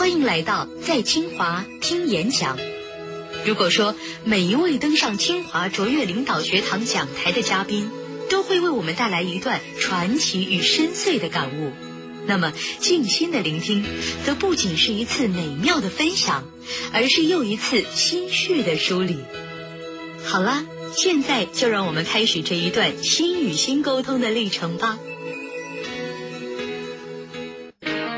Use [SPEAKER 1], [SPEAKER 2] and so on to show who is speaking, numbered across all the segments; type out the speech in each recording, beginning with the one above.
[SPEAKER 1] 欢迎来到在清华听演讲。如果说每一位登上清华卓越领导学堂讲台的嘉宾都会为我们带来一段传奇与深邃的感悟，那么静心的聆听，则不仅是一次美妙的分享，而是又一次心绪的梳理。好啦，现在就让我们开始这一段心与心沟通的历程吧。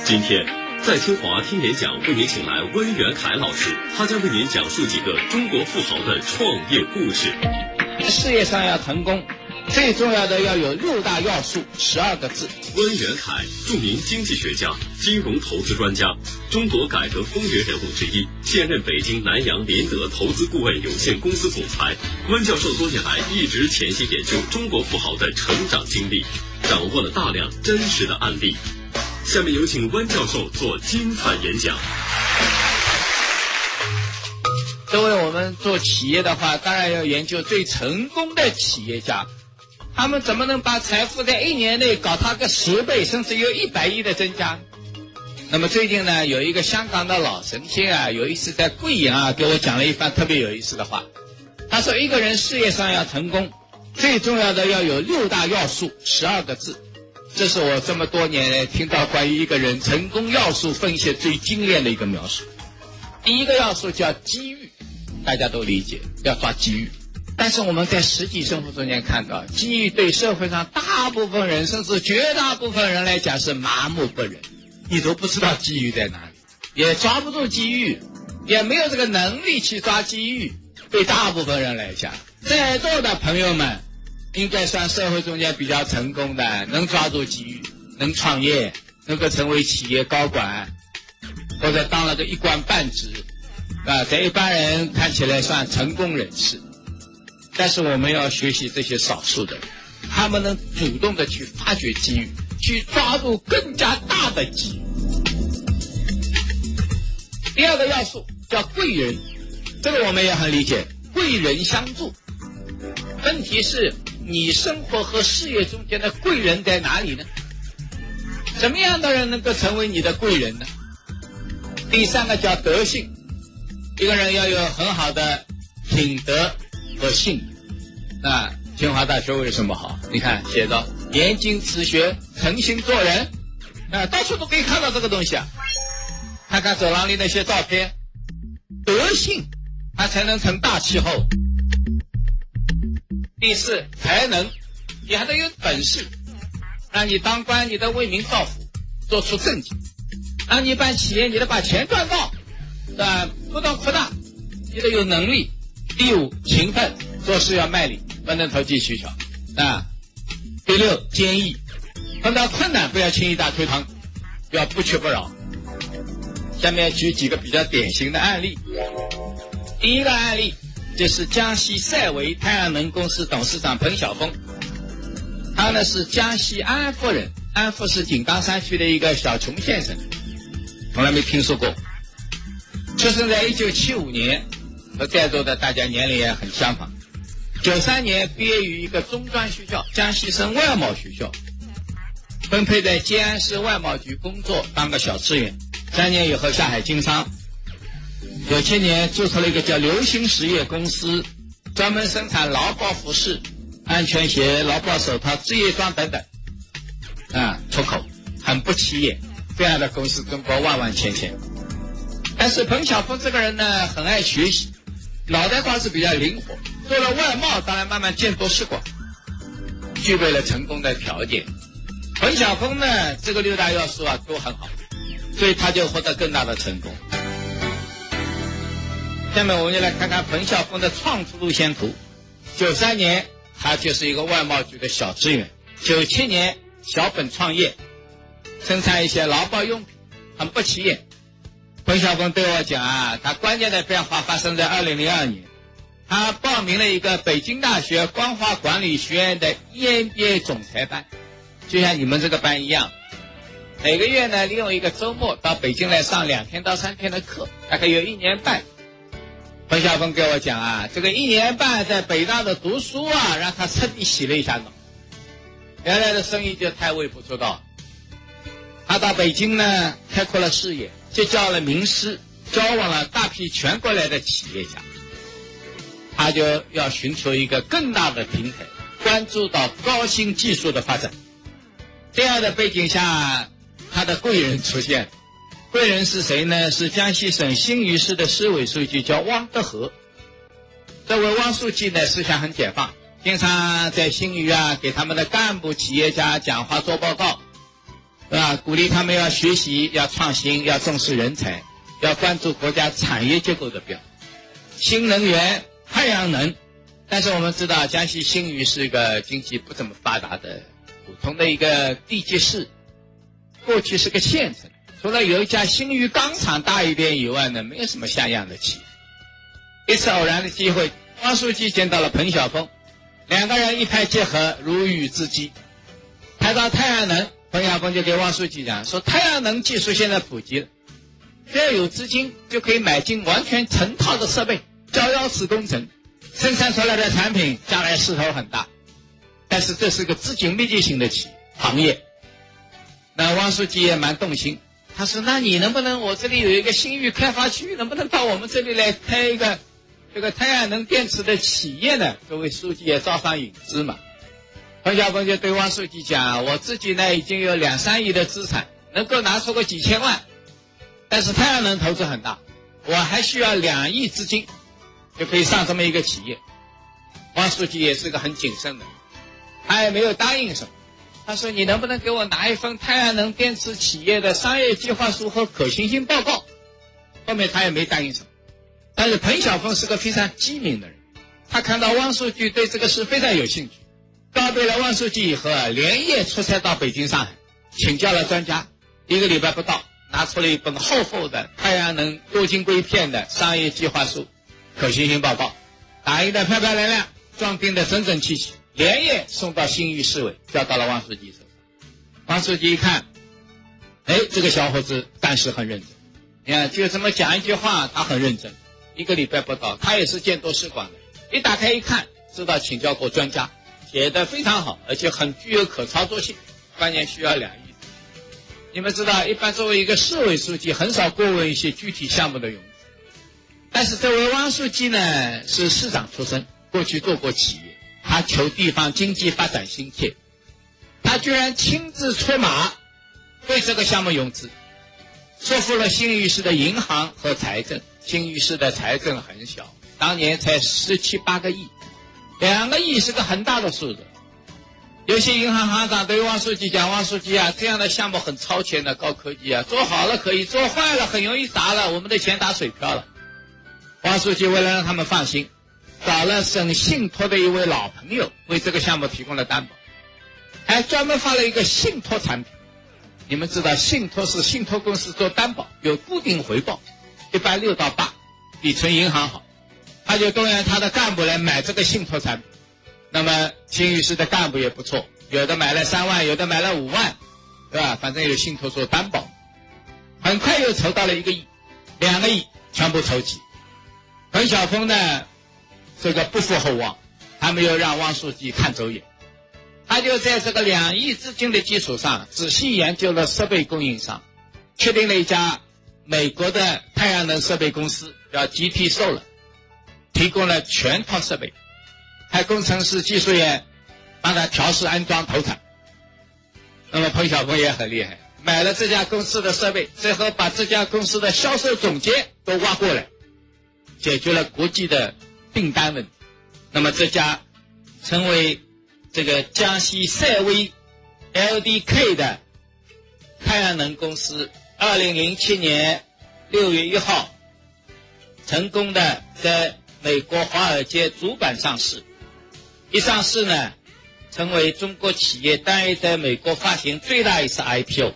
[SPEAKER 2] 今天在清华听演讲，为您请来温元凯老师，他将为您讲述几个中国富豪的创业故事。
[SPEAKER 3] 事业上要成功，最重要的要有六大要素，十二个字。
[SPEAKER 2] 温元凯，著名经济学家、金融投资专家，中国改革风云人物之一，现任北京南洋林德投资顾问有限公司总裁。温教授多年来一直潜心研究中国富豪的成长经历，掌握了大量真实的案例。下面有请温教授做精彩演讲。
[SPEAKER 3] 作为我们做企业的话，当然要研究最成功的企业家，他们怎么能把财富在一年内搞他个十倍，甚至有一百亿的增加？那么最近呢，有一个香港的老神仙啊，有一次在贵阳啊，给我讲了一番特别有意思的话。他说，一个人事业上要成功，最重要的要有六大要素，十二个字。这是我这么多年来听到关于一个人成功要素分析最精炼的一个描述。第一个要素叫机遇，大家都理解，要抓机遇。但是我们在实际生活中间看到，机遇对社会上大部分人，甚至绝大部分人来讲是麻木不仁，你都不知道机遇在哪里，也抓不住机遇，也没有这个能力去抓机遇。对大部分人来讲，在座的朋友们。应该算社会中间比较成功的，能抓住机遇，能创业，能够成为企业高管，或者当了个一官半职，啊，在一般人看起来算成功人士。但是我们要学习这些少数的，他们能主动的去发掘机遇，去抓住更加大的机遇。第二个要素叫贵人，这个我们也很理解，贵人相助。问题是。你生活和事业中间的贵人在哪里呢？什么样的人能够成为你的贵人呢？第三个叫德性，一个人要有很好的品德和性。啊，清华大学为什么好？你看写着严谨持学，诚心做人。啊，到处都可以看到这个东西啊。看看走廊里那些照片，德性，他才能成大气候。第四，才能，你还得有本事，让你当官，你得为民造福，做出政绩；让你办企业，你得把钱赚到，啊，不断扩大，你得有能力。第五，勤奋，做事要卖力，不能投机取巧，啊。第六，坚毅，碰到困难不要轻易打退堂，要不屈不挠。下面举几个比较典型的案例。第一个案例。这是江西赛维太阳能公司董事长彭晓峰，他呢是江西安福人，安福是井冈山区的一个小穷县城，从来没听说过。出生在一九七五年，和在座的大家年龄也很相仿。九三年毕业于一个中专学校江西省外贸学校，分配在吉安市外贸局工作，当个小职员。三年以后下海经商。九七年注册了一个叫流星实业公司，专门生产劳保服饰、安全鞋、劳保手套、职业装等等，啊，出口很不起眼。这样的公司中国万万千千。但是彭晓峰这个人呢，很爱学习，脑袋瓜是比较灵活。做了外贸，当然慢慢见多识广，具备了成功的条件。彭晓峰呢，这个六大要素啊都很好，所以他就获得更大的成功。下面我们就来看看彭晓峰的创出路线图。九三年，他就是一个外贸局的小职员；九七年，小本创业，生产一些劳保用品，很不起眼。彭晓峰对我讲啊，他关键的变化发生在二零零二年，他报名了一个北京大学光华管理学院的 EMBA 总裁班，就像你们这个班一样，每个月呢利用一个周末到北京来上两天到三天的课，大概有一年半。冯小峰给我讲啊，这个一年半在北大的读书啊，让他彻底洗了一下脑。原来的生意就太微不足道。他到北京呢，开阔了视野，结交了名师，交往了大批全国来的企业家。他就要寻求一个更大的平台，关注到高新技术的发展。这样的背景下，他的贵人出现。贵人是谁呢？是江西省新余市的市委书记，叫汪德和。这位汪书记呢，思想很解放，经常在新余啊，给他们的干部、企业家讲话、做报告，是吧？鼓励他们要学习、要创新、要重视人才、要关注国家产业结构的变化，新能源。太阳能，但是我们知道江西新余是一个经济不怎么发达的普通的一个地级市，过去是个县城，除了有一家新余钢厂大一点以外呢，没有什么像样的企业。一次偶然的机会，汪书记见到了彭晓峰，两个人一拍即合，如遇知机。谈到太阳能，彭晓峰就给汪书记讲说：太阳能技术现在普及了，只要有资金就可以买进完全成套的设备。招摇式工程，生产出来的产品将来势头很大，但是这是个资金密集型的企业行业。那汪书记也蛮动心，他说：“那你能不能我这里有一个新域开发区，能不能到我们这里来开一个这个太阳能电池的企业呢？”各位书记也招商引资嘛。彭小峰就对汪书记讲：“我自己呢已经有两三亿的资产，能够拿出个几千万，但是太阳能投资很大，我还需要两亿资金。”就可以上这么一个企业，汪书记也是个很谨慎的，他也没有答应什么。他说：“你能不能给我拿一份太阳能电池企业的商业计划书和可行性报告？”后面他也没答应什么。但是彭晓峰是个非常机敏的人，他看到汪书记对这个事非常有兴趣，告别了汪书记以后啊，连夜出差到北京、上海，请教了专家，一个礼拜不到，拿出了一本厚厚的太阳能多晶硅片的商业计划书。可行性报告，打印的漂漂亮亮，装订的整整齐齐，连夜送到新余市委，交到了汪书记手上。汪书记一看，哎，这个小伙子干事很认真，你看就这么讲一句话，他很认真。一个礼拜不到，他也是见多识广的，一打开一看，知道请教过专家，写的非常好，而且很具有可操作性。关键需要两亿。你们知道，一般作为一个市委书记，很少过问一些具体项目的用。但是这位汪书记呢是市长出身，过去做过企业，他求地方经济发展心切，他居然亲自出马为这个项目融资，说服了新余市的银行和财政。新余市的财政很小，当年才十七八个亿，两个亿是个很大的数字。有些银行行长对汪书记讲：“汪书记啊，这样的项目很超前的高科技啊，做好了可以，做坏了很容易砸了，我们的钱打水漂了。”汪书记为了让他们放心，找了省信托的一位老朋友为这个项目提供了担保，还专门发了一个信托产品。你们知道，信托是信托公司做担保，有固定回报，一般六到八，比存银行好。他就动员他的干部来买这个信托产品。那么新余市的干部也不错，有的买了三万，有的买了五万，对吧？反正有信托做担保，很快又筹到了一个亿、两个亿，全部筹齐。彭晓峰呢，这个不负厚望，他没有让汪书记看走眼，他就在这个两亿资金的基础上，仔细研究了设备供应商，确定了一家美国的太阳能设备公司，叫 GT Solar，提供了全套设备，派工程师、技术员帮他调试、安装、投产。那么彭晓峰也很厉害，买了这家公司的设备，最后把这家公司的销售总监都挖过来。解决了国际的订单问题，那么这家成为这个江西赛威 LDK 的太阳能公司，二零零七年六月一号成功的在美国华尔街主板上市，一上市呢，成为中国企业单一在美国发行最大一次 IPO，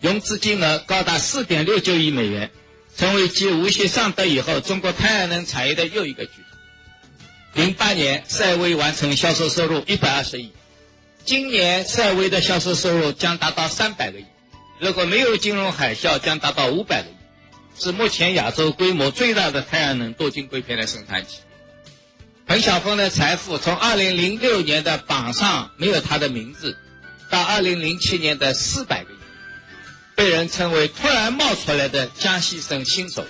[SPEAKER 3] 融资金额高达四点六九亿美元。成为继无锡尚德以后，中国太阳能产业的又一个巨。零八年，赛威完成销售收入一百二十亿，今年赛威的销售收入将达到三百个亿，如果没有金融海啸，将达到五百个亿，是目前亚洲规模最大的太阳能多晶硅片的生产企业。彭晓峰的财富从二零零六年的榜上没有他的名字，到二零零七年的四百个亿，被人称为突然冒出来的江西省新首富。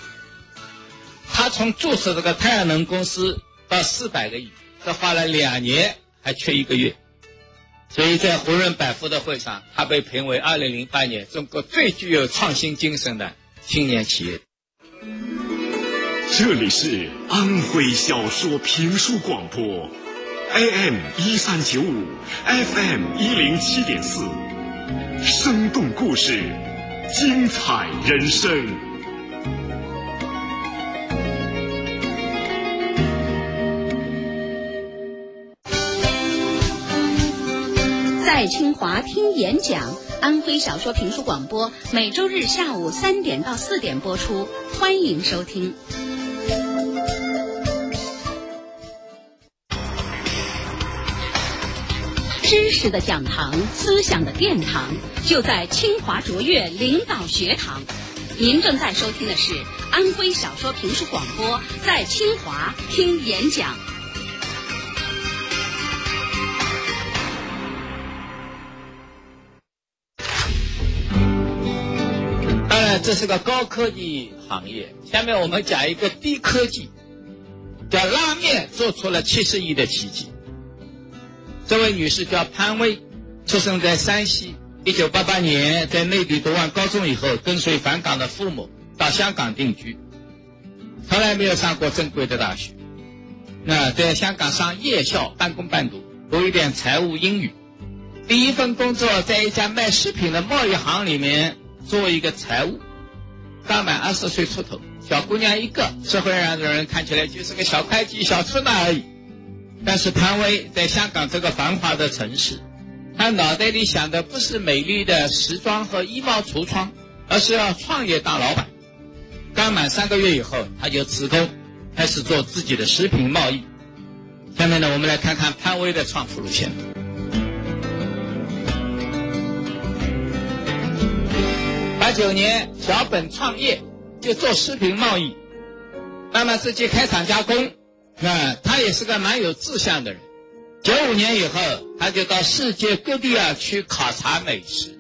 [SPEAKER 3] 他从注册这个太阳能公司到四百个亿，这花了两年，还缺一个月。所以在胡润百富的会上，他被评为二零零八年中国最具有创新精神的青年企业。
[SPEAKER 4] 这里是安徽小说评书广播，AM 一三九五，FM 一零七点四，生动故事，精彩人生。
[SPEAKER 1] 在清华听演讲，安徽小说评书广播每周日下午三点到四点播出，欢迎收听。知识的讲堂，思想的殿堂，就在清华卓越领导学堂。您正在收听的是安徽小说评书广播，在清华听演讲。
[SPEAKER 3] 这是个高科技行业。下面我们讲一个低科技，叫拉面做出了七十亿的奇迹。这位女士叫潘薇，出生在山西。一九八八年在内地读完高中以后，跟随返港的父母到香港定居，从来没有上过正规的大学。那在香港上夜校，半工半读，读一点财务英语。第一份工作在一家卖食品的贸易行里面做一个财务。刚满二十岁出头，小姑娘一个，社会上的人看起来就是个小会计、小出纳而已。但是潘威在香港这个繁华的城市，她脑袋里想的不是美丽的时装和衣帽橱窗，而是要创业当老板。刚满三个月以后，她就辞工，开始做自己的食品贸易。下面呢，我们来看看潘威的创富路线。九年小本创业，就做食品贸易，慢慢自己开厂加工。啊，他也是个蛮有志向的人。九五年以后，他就到世界各地啊去考察美食，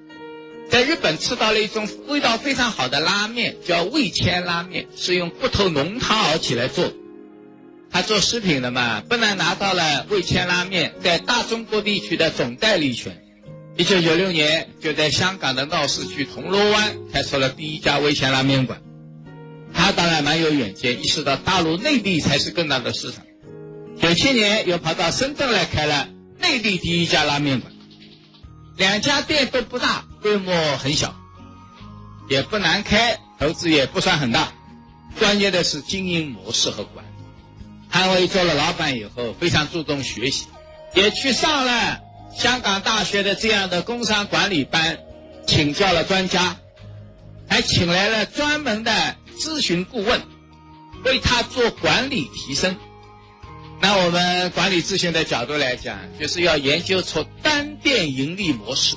[SPEAKER 3] 在日本吃到了一种味道非常好的拉面，叫味千拉面，是用骨头浓汤熬起来做。他做食品的嘛，不难拿到了味千拉面在大中国地区的总代理权。一九九六年，就在香港的闹市区铜锣湾开出了第一家味千拉面馆。他当然蛮有远见，意识到大陆内地才是更大的市场。九七年又跑到深圳来开了内地第一家拉面馆。两家店都不大，规模很小，也不难开，投资也不算很大。关键的是经营模式和管理。潘威做了老板以后，非常注重学习，也去上了。香港大学的这样的工商管理班，请教了专家，还请来了专门的咨询顾问，为他做管理提升。那我们管理咨询的角度来讲，就是要研究出单店盈利模式，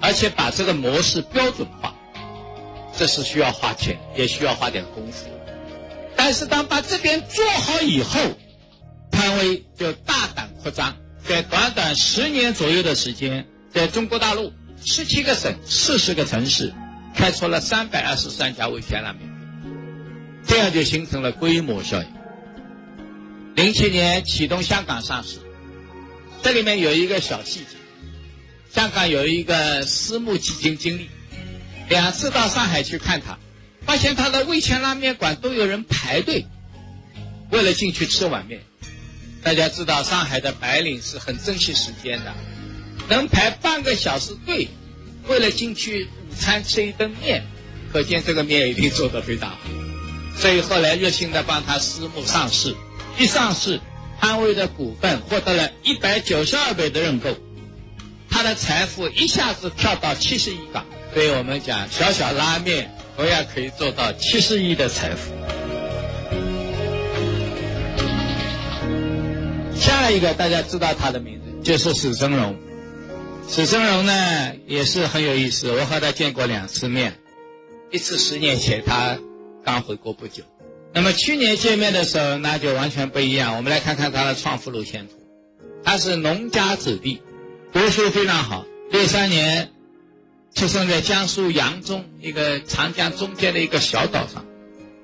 [SPEAKER 3] 而且把这个模式标准化，这是需要花钱，也需要花点功夫。但是当把这边做好以后，潘威就大胆扩张。在短短十年左右的时间，在中国大陆十七个省、四十个城市，开出了三百二十三家味千拉面，这样就形成了规模效应。零七年启动香港上市，这里面有一个小细节：香港有一个私募基金经理，两次到上海去看他，发现他的味千拉面馆都有人排队，为了进去吃碗面。大家知道上海的白领是很珍惜时间的，能排半个小时队，为了进去午餐吃一顿面，可见这个面一定做得非常好。所以后来热心的帮他私募上市，一上市，潘威的股份获得了一百九十二倍的认购，他的财富一下子跳到七十亿港。所以我们讲小小拉面同样可以做到七十亿的财富。下一个大家知道他的名字就是史峥嵘，史峥嵘呢也是很有意思，我和他见过两次面，一次十年前他刚回国不久，那么去年见面的时候那就完全不一样。我们来看看他的创富路线图，他是农家子弟，读书非常好，六三年出生在江苏扬中一个长江中间的一个小岛上。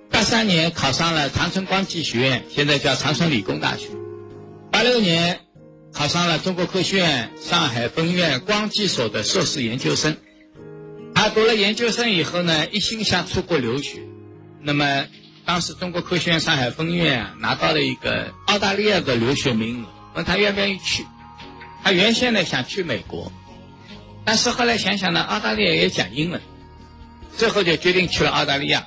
[SPEAKER 3] 八三年考上了长春光技学院，现在叫长春理工大学。八六年考上了中国科学院上海分院光机所的硕士研究生。他读了研究生以后呢，一心想出国留学。那么当时中国科学院上海分院拿到了一个澳大利亚的留学名额，问他愿不愿意去。他原先呢想去美国，但是后来想想呢，澳大利亚也讲英文，最后就决定去了澳大利亚。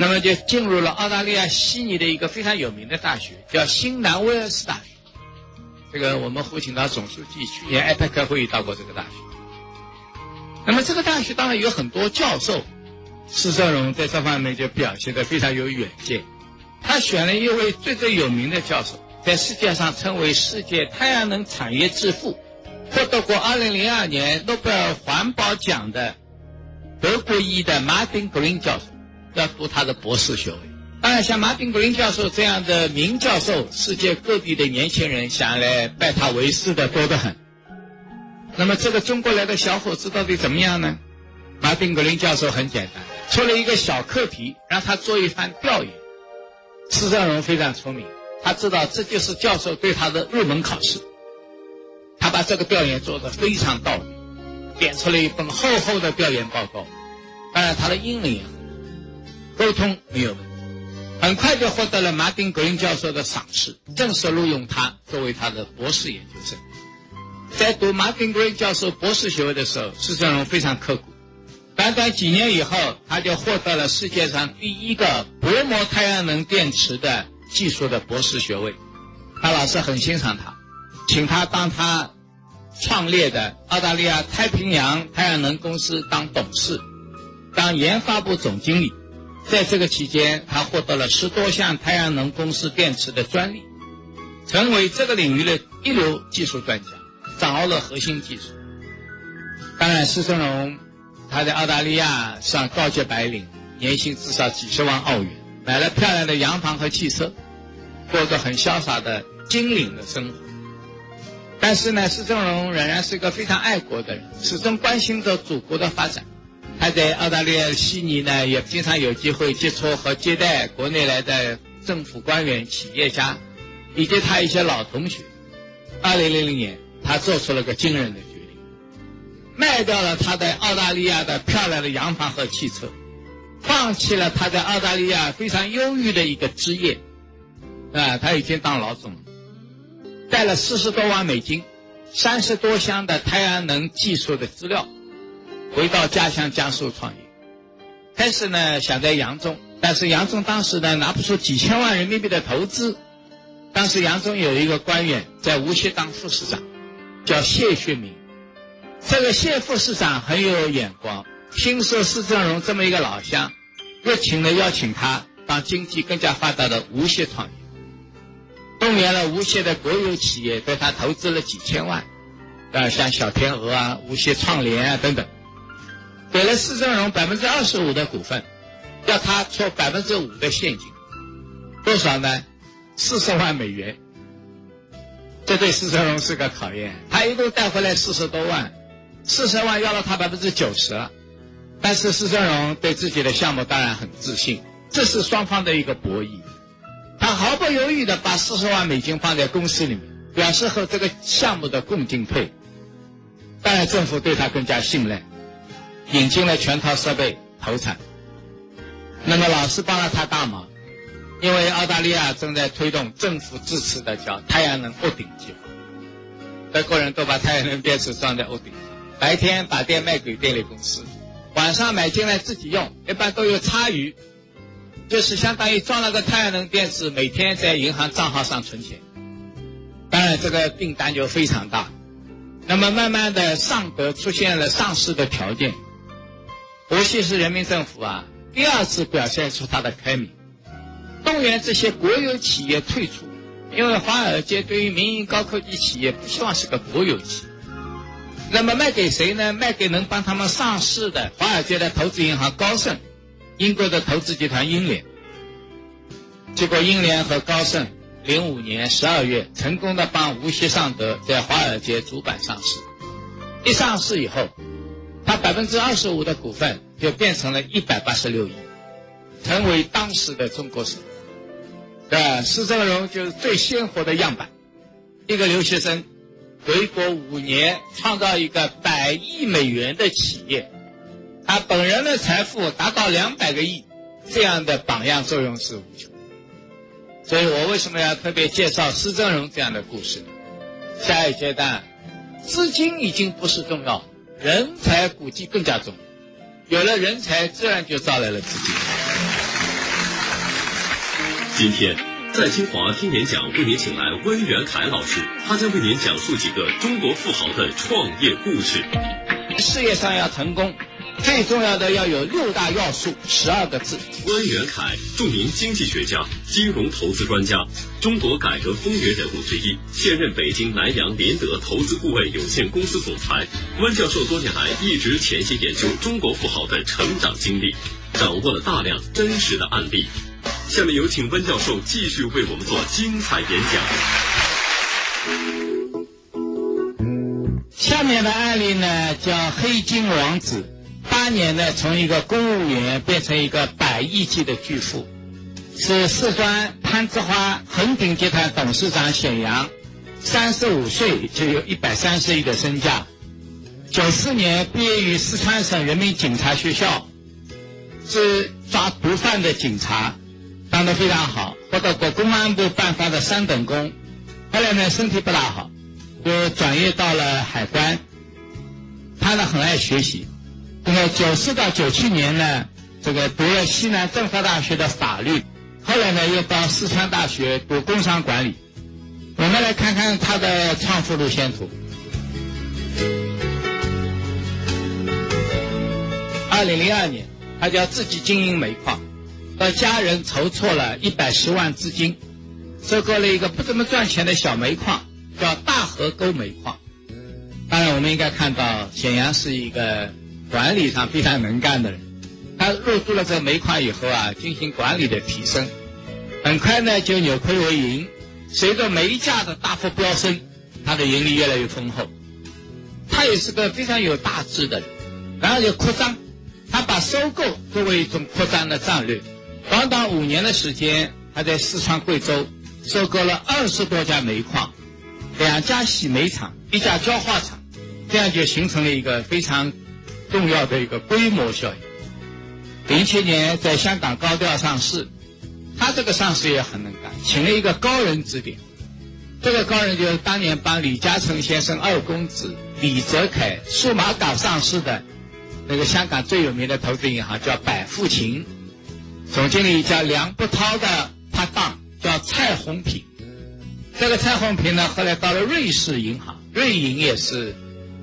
[SPEAKER 3] 那么就进入了澳大利亚悉尼的一个非常有名的大学，叫新南威尔士大学。这个我们胡锦涛总书记去年 APEC 会议到过这个大学。那么这个大学当然有很多教授，施正荣在这方面就表现得非常有远见。他选了一位最最有名的教授，在世界上称为世界太阳能产业之父，获得过2002年诺贝尔环保奖的德国裔的马丁格林教授。要读他的博士学位。当然，像马丁·格林教授这样的名教授，世界各地的年轻人想来拜他为师的多得很。那么，这个中国来的小伙子到底怎么样呢？马丁·格林教授很简单，出了一个小课题，让他做一番调研。施正荣非常聪明，他知道这就是教授对他的入门考试。他把这个调研做得非常到位，点出了一份厚厚的调研报告。当然，他的英文也很。沟通没有问题，很快就获得了马丁格林教授的赏识，正式录用他作为他的博士研究生。在读马丁格林教授博士学位的时候，施正荣非常刻苦。短短几年以后，他就获得了世界上第一个薄膜太阳能电池的技术的博士学位。他老师很欣赏他，请他当他创立的澳大利亚太平洋太阳能公司当董事，当研发部总经理。在这个期间，他获得了十多项太阳能公司电池的专利，成为这个领域的一流技术专家，掌握了核心技术。当然，施正荣他在澳大利亚上高级白领，年薪至少几十万澳元，买了漂亮的洋房和汽车，过着很潇洒的金领的生活。但是呢，施正荣仍然是一个非常爱国的人，始终关心着祖国的发展。他在澳大利亚悉尼呢，也经常有机会接触和接待国内来的政府官员、企业家，以及他一些老同学。二零零零年，他做出了个惊人的决定，卖掉了他在澳大利亚的漂亮的洋房和汽车，放弃了他在澳大利亚非常优裕的一个职业，啊，他已经当老总了，带了四十多万美金，三十多箱的太阳能技术的资料。回到家乡江苏创业，开始呢想在扬中，但是扬中当时呢拿不出几千万人民币的投资。当时扬中有一个官员在无锡当副市长，叫谢学明。这个谢副市长很有眼光，听说施正荣这么一个老乡，热情的邀请他到经济更加发达的无锡创业，动员了无锡的国有企业对他投资了几千万，啊，像小天鹅啊、无锡创联啊等等。给了施正荣百分之二十五的股份，要他出百分之五的现金，多少呢？四十万美元。这对施正荣是个考验。他一共带回来四十多万，四十万要了他百分之九十。但是施正荣对自己的项目当然很自信，这是双方的一个博弈。他毫不犹豫地把四十万美金放在公司里面，表示和这个项目的共进退。当然，政府对他更加信赖。引进了全套设备投产，那么老师帮了他大忙，因为澳大利亚正在推动政府支持的叫太阳能屋顶计划，德国人都把太阳能电池装在屋顶，白天把电卖给电力公司，晚上买进来自己用，一般都有差余，就是相当于装了个太阳能电池，每天在银行账号上存钱，当然这个订单就非常大，那么慢慢的上德出现了上市的条件。无锡市人民政府啊，第二次表现出它的开明，动员这些国有企业退出，因为华尔街对于民营高科技企业不希望是个国有企业。那么卖给谁呢？卖给能帮他们上市的华尔街的投资银行高盛，英国的投资集团英联。结果英联和高盛零五年十二月成功的帮无锡尚德在华尔街主板上市，一上市以后。他百分之二十五的股份就变成了一百八十六亿，成为当时的中国首富。对？施正荣就是最鲜活的样板，一个留学生，回国五年，创造一个百亿美元的企业，他本人的财富达到两百个亿，这样的榜样作用是无穷。所以我为什么要特别介绍施正荣这样的故事呢？下一阶段，资金已经不是重要，人才估计更加重要，有了人才，自然就招来了资金。
[SPEAKER 2] 今天，在清华听演讲为您请来温元凯老师，他将为您讲述几个中国富豪的创业故事。
[SPEAKER 3] 事业上要成功，最重要的要有六大要素，十二个字。
[SPEAKER 2] 温元凯，著名经济学家、金融投资专家，中国改革风云人物之一，现任北京南洋联德投资顾问有限公司总裁。温教授多年来一直潜心研究中国富豪的成长经历，掌握了大量真实的案例。下面有请温教授继续为我们做精彩演
[SPEAKER 3] 讲。下面的案例呢，叫黑金王子，八年呢从一个公务员变成一个百亿级的巨富，是四川攀枝花恒鼎集团董事长显阳，三十五岁就有一百三十亿的身价，九四年毕业于四川省人民警察学校，是抓毒贩的警察。当得非常好，获得过公安部颁发的三等功。后来呢，身体不大好，就转业到了海关。他呢很爱学习，那么九四到九七年呢，这个读了西南政法大学的法律，后来呢又到四川大学读工商管理。我们来看看他的创富路线图。二零零二年，他就要自己经营煤矿。和家人筹措了一百十万资金，收购了一个不怎么赚钱的小煤矿，叫大河沟煤矿。当然，我们应该看到显阳是一个管理上非常能干的人。他入驻了这个煤矿以后啊，进行管理的提升，很快呢就扭亏为盈。随着煤价的大幅飙升，他的盈利越来越丰厚。他也是个非常有大志的人，然后就扩张，他把收购作为一种扩张的战略。短短五年的时间，他在四川、贵州收购了二十多家煤矿，两家洗煤厂，一家焦化厂，这样就形成了一个非常重要的一个规模效应。零七年在香港高调上市，他这个上市也很能干，请了一个高人指点。这个高人就是当年帮李嘉诚先生二公子李泽楷数码港上市的那个香港最有名的投资银行，叫百富勤。总经理叫梁不涛的搭档叫蔡宏平，这个蔡宏平呢，后来到了瑞士银行，瑞银也是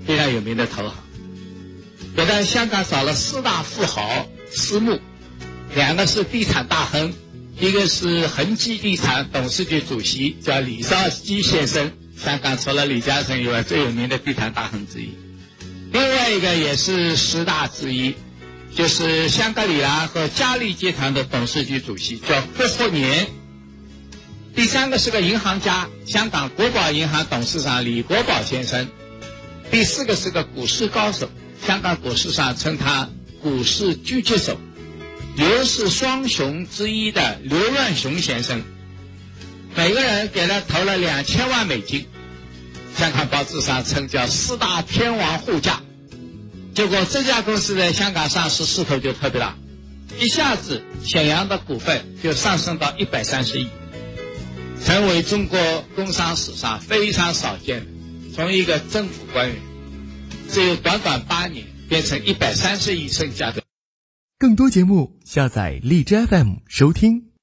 [SPEAKER 3] 非常有名的投行。给在香港找了四大富豪私募，两个是地产大亨，一个是恒基地产董事局主席叫李兆基先生，香港除了李嘉诚以外最有名的地产大亨之一。另外一个也是十大之一。就是香格里拉和嘉利集团的董事局主席叫郭鹤年，第三个是个银行家，香港国宝银行董事长李国宝先生，第四个是个股市高手，香港股市上称他股市狙击手，刘氏双雄之一的刘润雄先生，每个人给他投了两千万美金，香港报纸上称叫四大天王护驾。结果这家公司在香港上市势头就特别大，一下子显阳的股份就上升到一百三十亿，成为中国工商史上非常少见的，从一个政府官员，只有短短八年变成一百三十亿身价的。
[SPEAKER 5] 更多节目下载荔枝 FM 收听。